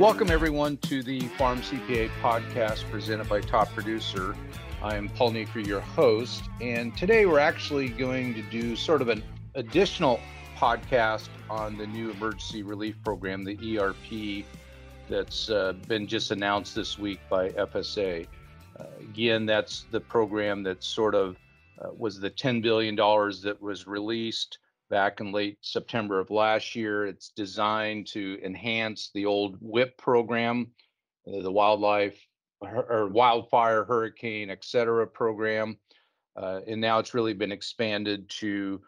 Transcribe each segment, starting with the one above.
Welcome, everyone, to the Farm CPA podcast presented by Top Producer. I am Paul Neiffer, your host, and today we're actually going to do sort of an additional podcast on the new emergency relief program, the ERP, that's uh, been just announced this week by FSA. Uh, again, that's the program that sort of uh, was the $10 billion that was released back in late September of last year. It's designed to enhance the old WHIP program, uh, the wildlife or wildfire, hurricane, et cetera program. Uh, and now it's really been expanded to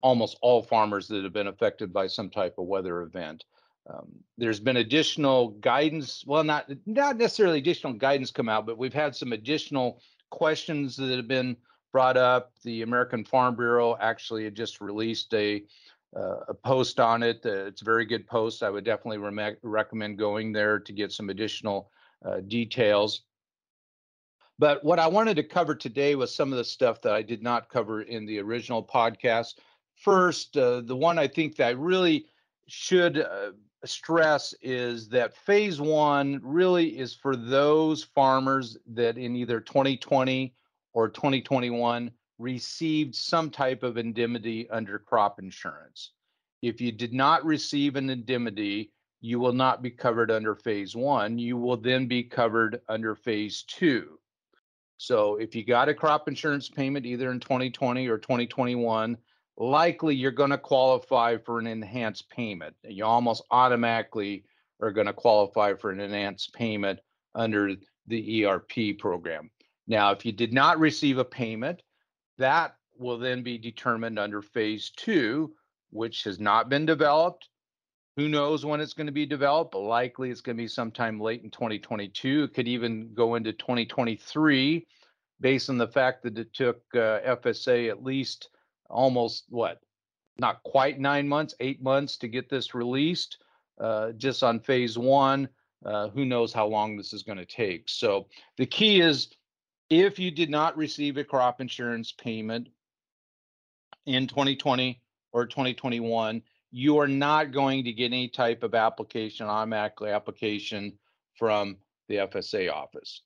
almost all farmers that have been affected by some type of weather event. Um, there's been additional guidance, well, not not necessarily additional guidance come out, but we've had some additional questions that have been brought up. The American Farm Bureau actually had just released a uh, a post on it. Uh, it's a very good post. I would definitely re- recommend going there to get some additional uh, details. But what I wanted to cover today was some of the stuff that I did not cover in the original podcast. First, uh, the one I think that I really should uh, stress is that phase one really is for those farmers that in either 2020 or 2021 received some type of indemnity under crop insurance. If you did not receive an indemnity, you will not be covered under phase one. You will then be covered under phase two. So if you got a crop insurance payment either in 2020 or 2021, likely you're going to qualify for an enhanced payment. You almost automatically are going to qualify for an enhanced payment under the ERP program. Now, if you did not receive a payment, that will then be determined under phase two, which has not been developed. Who knows when it's going to be developed? But likely it's going to be sometime late in 2022. It could even go into 2023 based on the fact that it took uh, FSA at least almost what, not quite nine months, eight months to get this released uh, just on phase one. Uh, who knows how long this is going to take? So the key is if you did not receive a crop insurance payment in 2020 or 2021, you are not going to get any type of application, automatically application from the FSA office.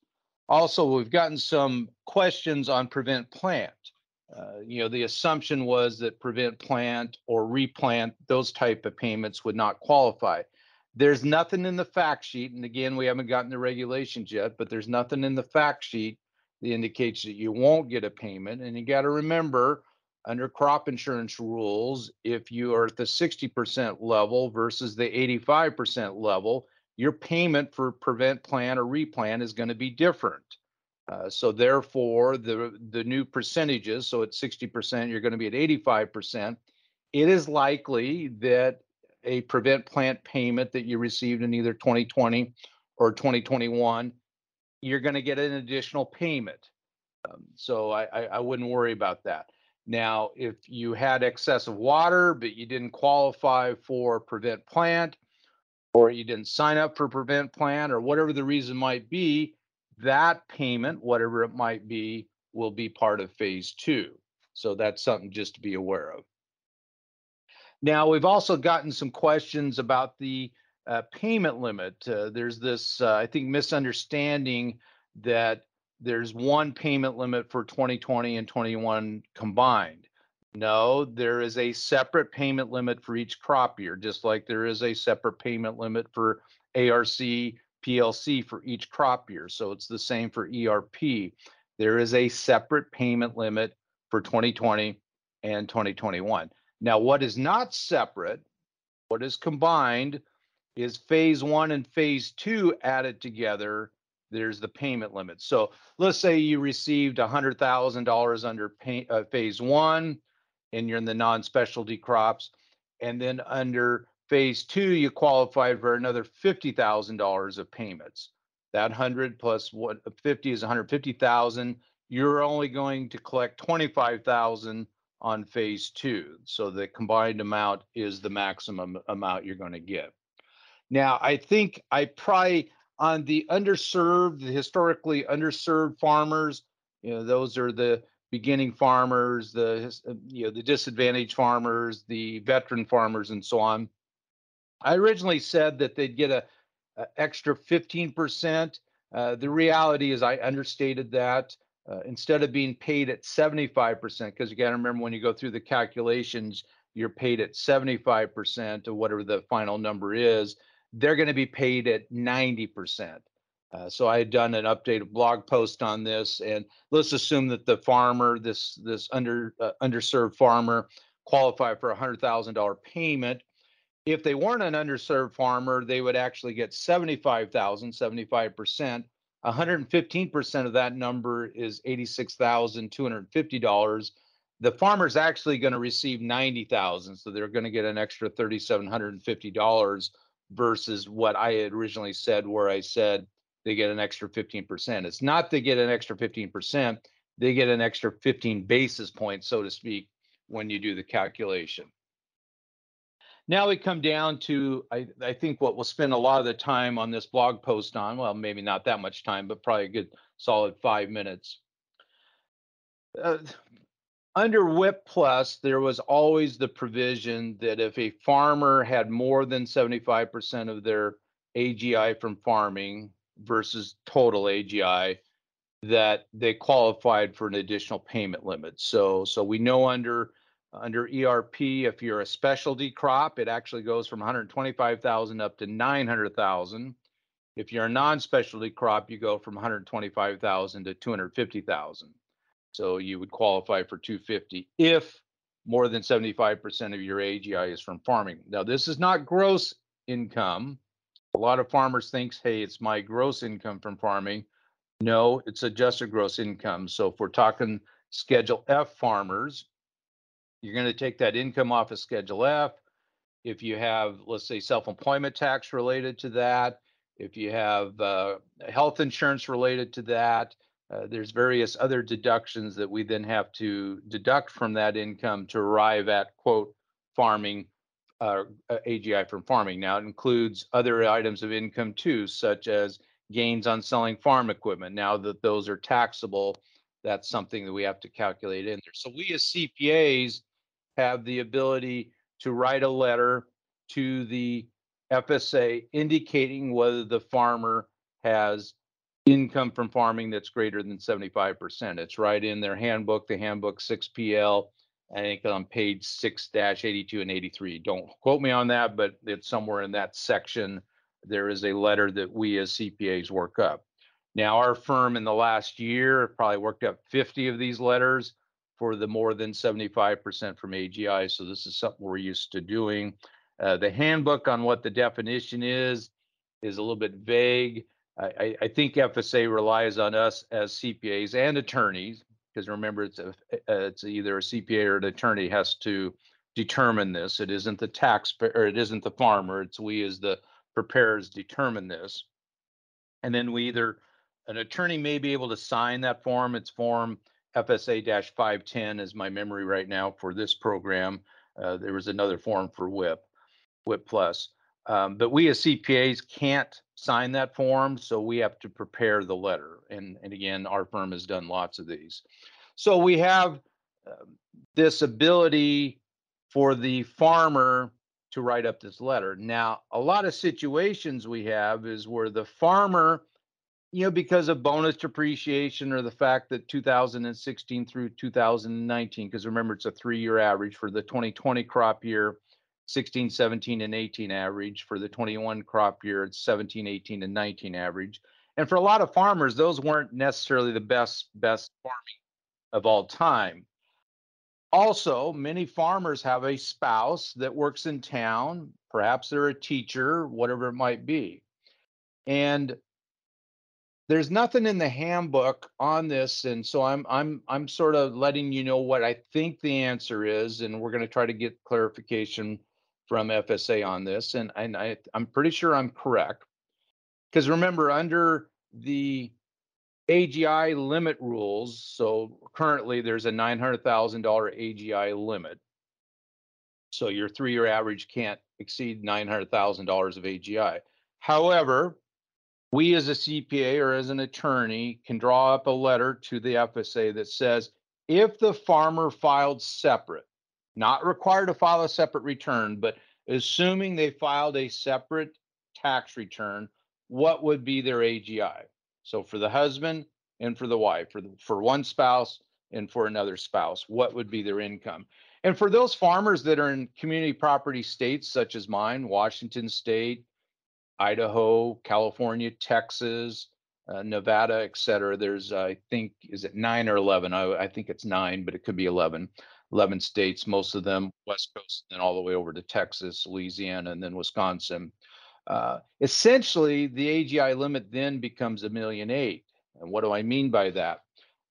Also, we've gotten some questions on prevent plant. Uh, you know, the assumption was that prevent plant or replant, those type of payments would not qualify. There's nothing in the fact sheet, and again, we haven't gotten the regulations yet, but there's nothing in the fact sheet that indicates that you won't get a payment. And you got to remember, under crop insurance rules, if you are at the 60% level versus the 85% level, your payment for prevent plan or replant is going to be different. Uh, so therefore, the the new percentages, so at 60%, you're going to be at 85%. It is likely that a prevent plant payment that you received in either 2020 or 2021 you're going to get an additional payment. Um, so I, I, I wouldn't worry about that. Now, if you had excessive water, but you didn't qualify for prevent plant, or you didn't sign up for prevent plant, or whatever the reason might be, that payment, whatever it might be, will be part of phase two. So that's something just to be aware of. Now, we've also gotten some questions about the uh, payment limit. Uh, there's this, uh, I think, misunderstanding that there's one payment limit for 2020 and 21 combined. No, there is a separate payment limit for each crop year, just like there is a separate payment limit for ARC PLC for each crop year. So it's the same for ERP. There is a separate payment limit for 2020 and 2021. Now, what is not separate, what is combined, is phase one and phase two added together there's the payment limit. So let's say you received $100000 under pay, uh, phase one and you're in the non-specialty crops and then under phase two you qualified for another $50000 of payments. That 100 plus what 50 is 150000 you're only going to collect 25000 on phase two. So the combined amount is the maximum amount you're going to get now, I think I probably on the underserved, the historically underserved farmers, you know, those are the beginning farmers, the uh, you know the disadvantaged farmers, the veteran farmers, and so on. I originally said that they'd get a uh, extra 15%. Uh, the reality is, I understated that. Uh, instead of being paid at 75%, because you got to remember when you go through the calculations, you're paid at 75% of whatever the final number is. They're going to be paid at 90%. Uh, so I had done an updated blog post on this, and let's assume that the farmer, this this under uh, underserved farmer, qualified for a hundred thousand dollar payment. If they weren't an underserved farmer, they would actually get 75,000, 75 percent. 115 percent of that number is $86,250. The farmer's actually going to receive 90,000, so they're going to get an extra $3,750 versus what I had originally said, where I said they get an extra 15%. It's not they get an extra 15%, they get an extra 15 basis points, so to speak, when you do the calculation. Now we come down to, I, I think what we'll spend a lot of the time on this blog post on, well, maybe not that much time, but probably a good solid five minutes. Uh, under WHIP Plus, there was always the provision that if a farmer had more than 75% of their AGI from farming, versus total AGI that they qualified for an additional payment limit. So so we know under under ERP if you're a specialty crop it actually goes from 125,000 up to 900,000. If you're a non-specialty crop you go from 125,000 to 250,000. So you would qualify for 250 if more than 75% of your AGI is from farming. Now this is not gross income a lot of farmers thinks, hey, it's my gross income from farming. No, it's adjusted gross income. So if we're talking Schedule F farmers, you're going to take that income off of Schedule F. If you have, let's say, self-employment tax related to that, if you have uh, health insurance related to that, uh, there's various other deductions that we then have to deduct from that income to arrive at quote farming uh, AGI from farming. Now it includes other items of income too, such as gains on selling farm equipment. Now that those are taxable, that's something that we have to calculate in there. So we as CPAs have the ability to write a letter to the FSA indicating whether the farmer has income from farming that's greater than 75%. It's right in their handbook, the handbook 6PL I think on page 6 82 and eighty-three. Don't quote me on that, but it's somewhere in that section. There is a letter that we as CPAs work up. Now, our firm in the last year probably worked up 50 of these letters for the more than 75% from AGI. So this is something we're used to doing. Uh, the handbook on what the definition is is a little bit vague. I, I, think FSA relies on us as CPAs and attorneys because remember it's a, uh, it's either a CPA or an attorney has to determine this. It isn't the taxpayer it isn't the farmer. It's we as the preparers determine this. And then we either an attorney may be able to sign that form. It's form FSA-510 is my memory right now for this program. Uh, there was another form for WHIP, WHIP Plus. Um, but we as CPAs can't sign that form, so we have to prepare the letter. And, and again, our firm has done lots of these. So we have uh, this ability for the farmer to write up this letter. Now, a lot of situations we have is where the farmer, you know, because of bonus depreciation or the fact that 2016 through 2019, because remember it's a three year average for the 2020 crop year 16, 17, and 18 average. For the 21 crop year, it's 17, 18, and 19 average. And for a lot of farmers, those weren't necessarily the best best farming of all time. Also, many farmers have a spouse that works in town. Perhaps they're a teacher, whatever it might be. And there's nothing in the handbook on this and so i'm i'm i'm sort of letting you know what i think the answer is and we're going to try to get clarification from FSA on this, and, and I, I'm pretty sure I'm correct. Because remember, under the AGI limit rules, so currently there's a $900,000 AGI limit. So your three year average can't exceed $900,000 of AGI. However, we as a CPA or as an attorney can draw up a letter to the FSA that says if the farmer filed separate, not required to file a separate return, but assuming they filed a separate tax return what would be their AGI? So for the husband and for the wife, for the, for one spouse and for another spouse, what would be their income? And for those farmers that are in community property states such as mine, Washington State, Idaho, California, Texas, uh, Nevada, et cetera. There's, I think, is it nine or 11? I, I, think it's nine, but it could be 11. 11 states, most of them West Coast, and then all the way over to Texas, Louisiana, and then Wisconsin. Uh, essentially, the AGI limit then becomes a million eight. And what do I mean by that?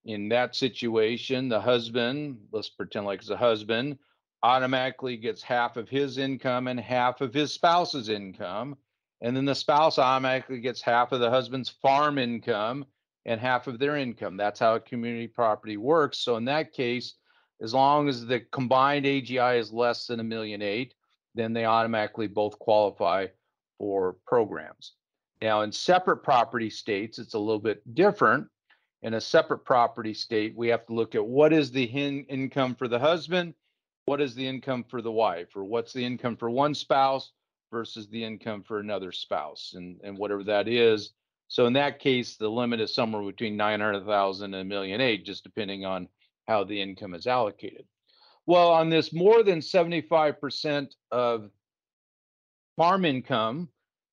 In that situation, the husband, let's pretend like it's a husband, automatically gets half of his income and half of his spouse's income and then the spouse automatically gets half of the husband's farm income and half of their income. That's how a community property works. So in that case, as long as the combined AGI is less than a million eight, then they automatically both qualify for programs. Now, in separate property states, it's a little bit different. In a separate property state, we have to look at what is the in- income for the husband, what is the income for the wife, or what's the income for one spouse, versus the income for another spouse and, and whatever that is. So in that case, the limit is somewhere between 900,000 and a million eight, just depending on how the income is allocated. Well, on this more than 75% of farm income,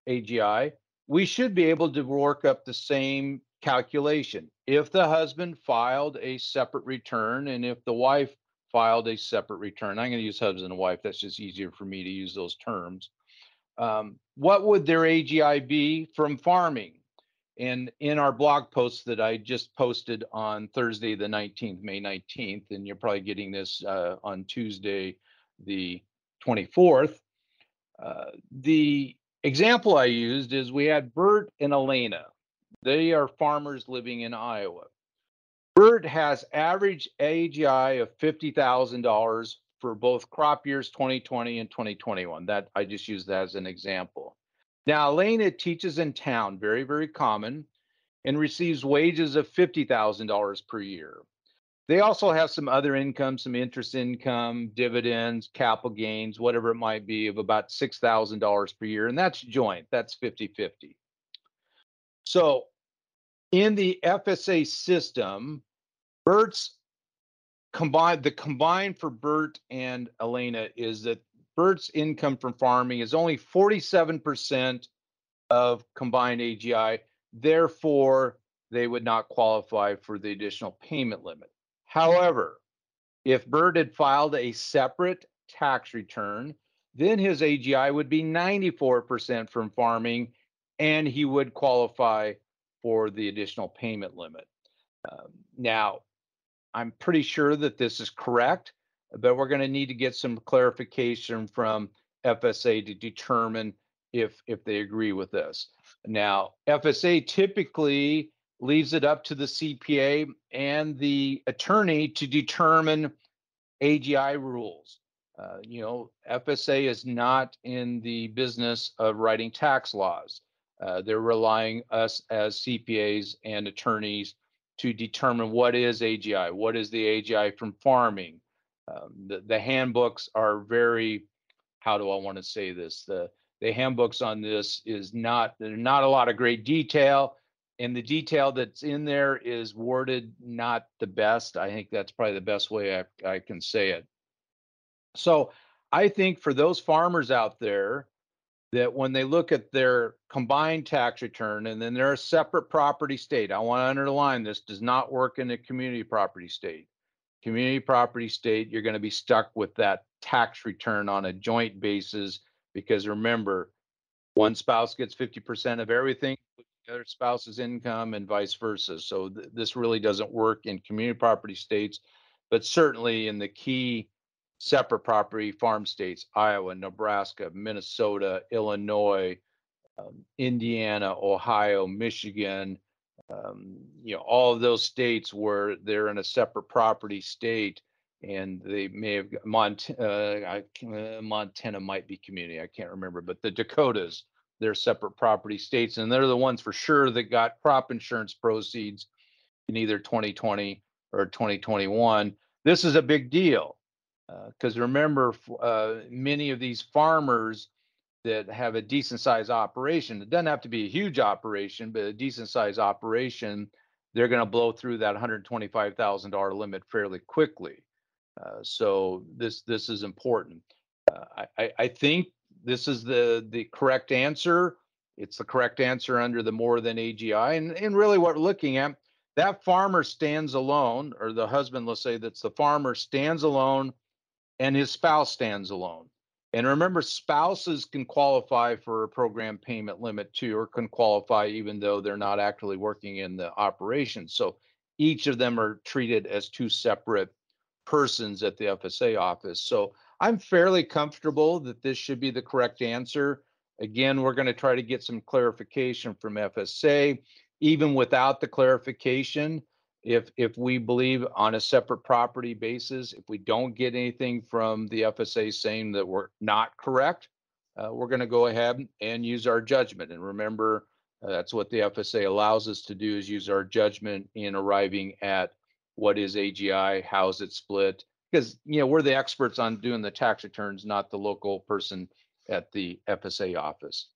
AGI, we should be able to work up the same calculation. If the husband filed a separate return and if the wife filed a separate return, I'm going to use husband and wife, that's just easier for me to use those terms um, what would their AGI be from farming? And in our blog post that I just posted on Thursday, the 19th, May 19th, and you're probably getting this uh, on Tuesday, the 24th, uh, the example I used is we had Bert and Elena. They are farmers living in Iowa. Bert has average AGI of $50,000 for both crop years 2020 and 2021. That I just used that as an example. Now, Elena teaches in town, very, very common, and receives wages of $50,000 per year. They also have some other income, some interest income, dividends, capital gains, whatever it might be, of about $6,000 per year. And that's joint, that's 50 50. So in the FSA system, Bert's combined the combined for Bert and Elena is that Bert's income from farming is only 47% of combined AGI. Therefore, they would not qualify for the additional payment limit. However, if Bert had filed a separate tax return, then his AGI would be 94% from farming and he would qualify for the additional payment limit. Um, now, I'm pretty sure that this is correct, but we're going to need to get some clarification from FSA to determine if if they agree with this. Now, FSA typically leaves it up to the CPA and the attorney to determine AGI rules. Uh, you know, FSA is not in the business of writing tax laws. Uh, they're relying us as CPAs and attorneys to determine what is AGI, what is the AGI from farming. Um, the, the handbooks are very, how do I want to say this? The the handbooks on this is not not a lot of great detail, and the detail that's in there is worded not the best. I think that's probably the best way I, I can say it. So I think for those farmers out there that when they look at their combined tax return and then they're a separate property state, I want to underline this does not work in a community property state. Community property state, you're going to be stuck with that tax return on a joint basis because remember, one spouse gets 50% of everything, the other spouse's income, and vice versa. So th- this really doesn't work in community property states, but certainly in the key separate property farm states Iowa, Nebraska, Minnesota, Illinois, um, Indiana, Ohio, Michigan, um, you know, all of those states where they're in a separate property state and they may have Mont- uh, uh, Montana might be community. I can't remember, but the Dakotas, they're separate property states, and they're the ones for sure that got crop insurance proceeds in either 2020 or 2021. This is a big deal because uh, remember, uh, many of these farmers that have a decent size operation. It doesn't have to be a huge operation, but a decent size operation, they're going to blow through that $125,000 limit fairly quickly. Uh, so this this is important. Uh, I, I think this is the the correct answer. It's the correct answer under the more than AGI, and and really what we're looking at that farmer stands alone, or the husband, let's say that's the farmer stands alone, and his spouse stands alone. And remember, spouses can qualify for a program payment limit too, or can qualify even though they're not actually working in the operation. So each of them are treated as two separate persons at the FSA office. So I'm fairly comfortable that this should be the correct answer. Again, we're going to try to get some clarification from FSA. Even without the clarification, if if we believe on a separate property basis, if we don't get anything from the FSA saying that we're not correct, uh, we're going to go ahead and use our judgment. And remember, uh, that's what the FSA allows us to do is use our judgment in arriving at what is AGI, how is it split? Because you know we're the experts on doing the tax returns, not the local person at the FSA office.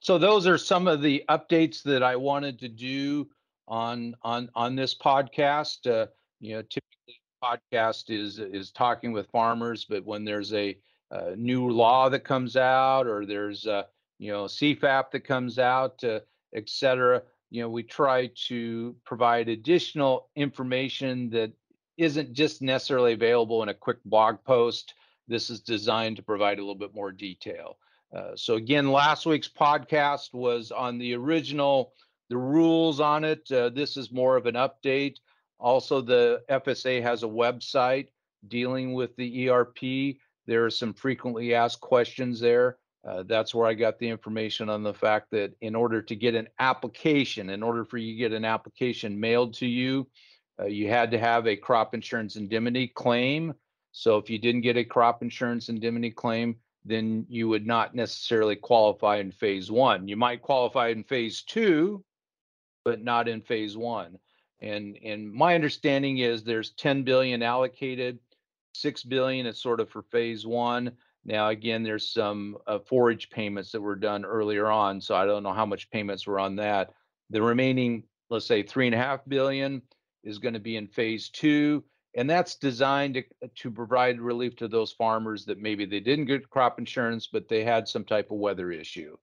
So those are some of the updates that I wanted to do on on on this podcast. Uh, you know, typically podcast is is talking with farmers, but when there's a, a new law that comes out or there's a you know CFAP that comes out, uh, et cetera, you know, we try to provide additional information that isn't just necessarily available in a quick blog post. This is designed to provide a little bit more detail. Uh, so again, last week's podcast was on the original the rules on it. Uh, this is more of an update. Also, the FSA has a website dealing with the ERP. There are some frequently asked questions there. Uh, that's where I got the information on the fact that in order to get an application, in order for you to get an application mailed to you, uh, you had to have a crop insurance indemnity claim. So if you didn't get a crop insurance indemnity claim, then you would not necessarily qualify in phase one. You might qualify in phase two, but not in phase one. And and my understanding is there's 10 billion allocated, six billion is sort of for phase one. Now again, there's some uh, forage payments that were done earlier on, so I don't know how much payments were on that. The remaining, let's say three and a half billion, is going to be in phase two, and that's designed to, to provide relief to those farmers that maybe they didn't get crop insurance, but they had some type of weather issue.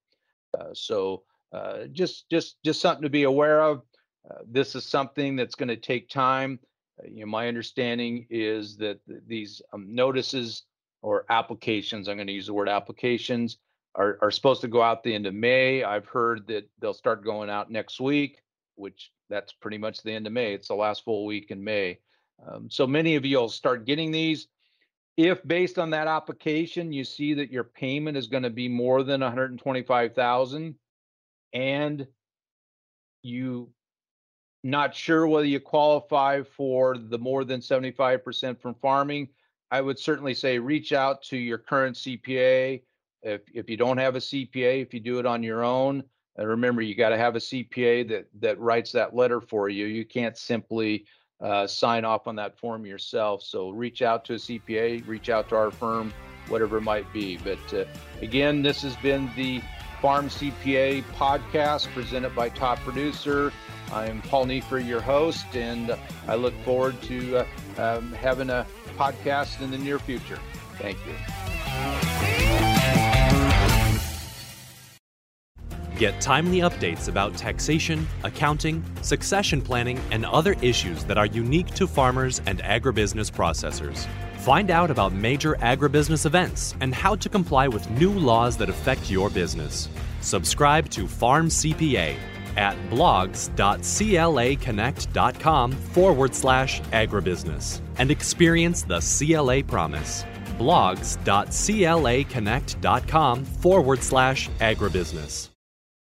Uh, so uh, just just just something to be aware of. Uh, this is something that's going to take time. Uh, you know, my understanding is that th- these um, notices or applications, I'm going to use the word applications, are, are supposed to go out the end of May. I've heard that they'll start going out next week, which that's pretty much the end of May. It's the last full week in May. Um, so many of you will start getting these. If based on that application, you see that your payment is going to be more than 125,000, and you not sure whether you qualify for the more than 75% from farming, I would certainly say reach out to your current CPA. If, if you don't have a CPA, if you do it on your own, and remember, you got to have a CPA that that writes that letter for you. You can't simply uh, sign off on that form yourself. So reach out to a CPA, reach out to our firm, whatever it might be. But uh, again, this has been the Farm CPA podcast presented by Top Producer. I'm Paul Neiffer, your host, and I look forward to uh, um, having a podcast in the near future. Thank you. Get timely updates about taxation, accounting, succession planning, and other issues that are unique to farmers and agribusiness processors. Find out about major agribusiness events and how to comply with new laws that affect your business. Subscribe to Farm CPA at blogs.claconnect.com forward slash agribusiness and experience the CLA promise. blogs.claconnect.com forward slash agribusiness.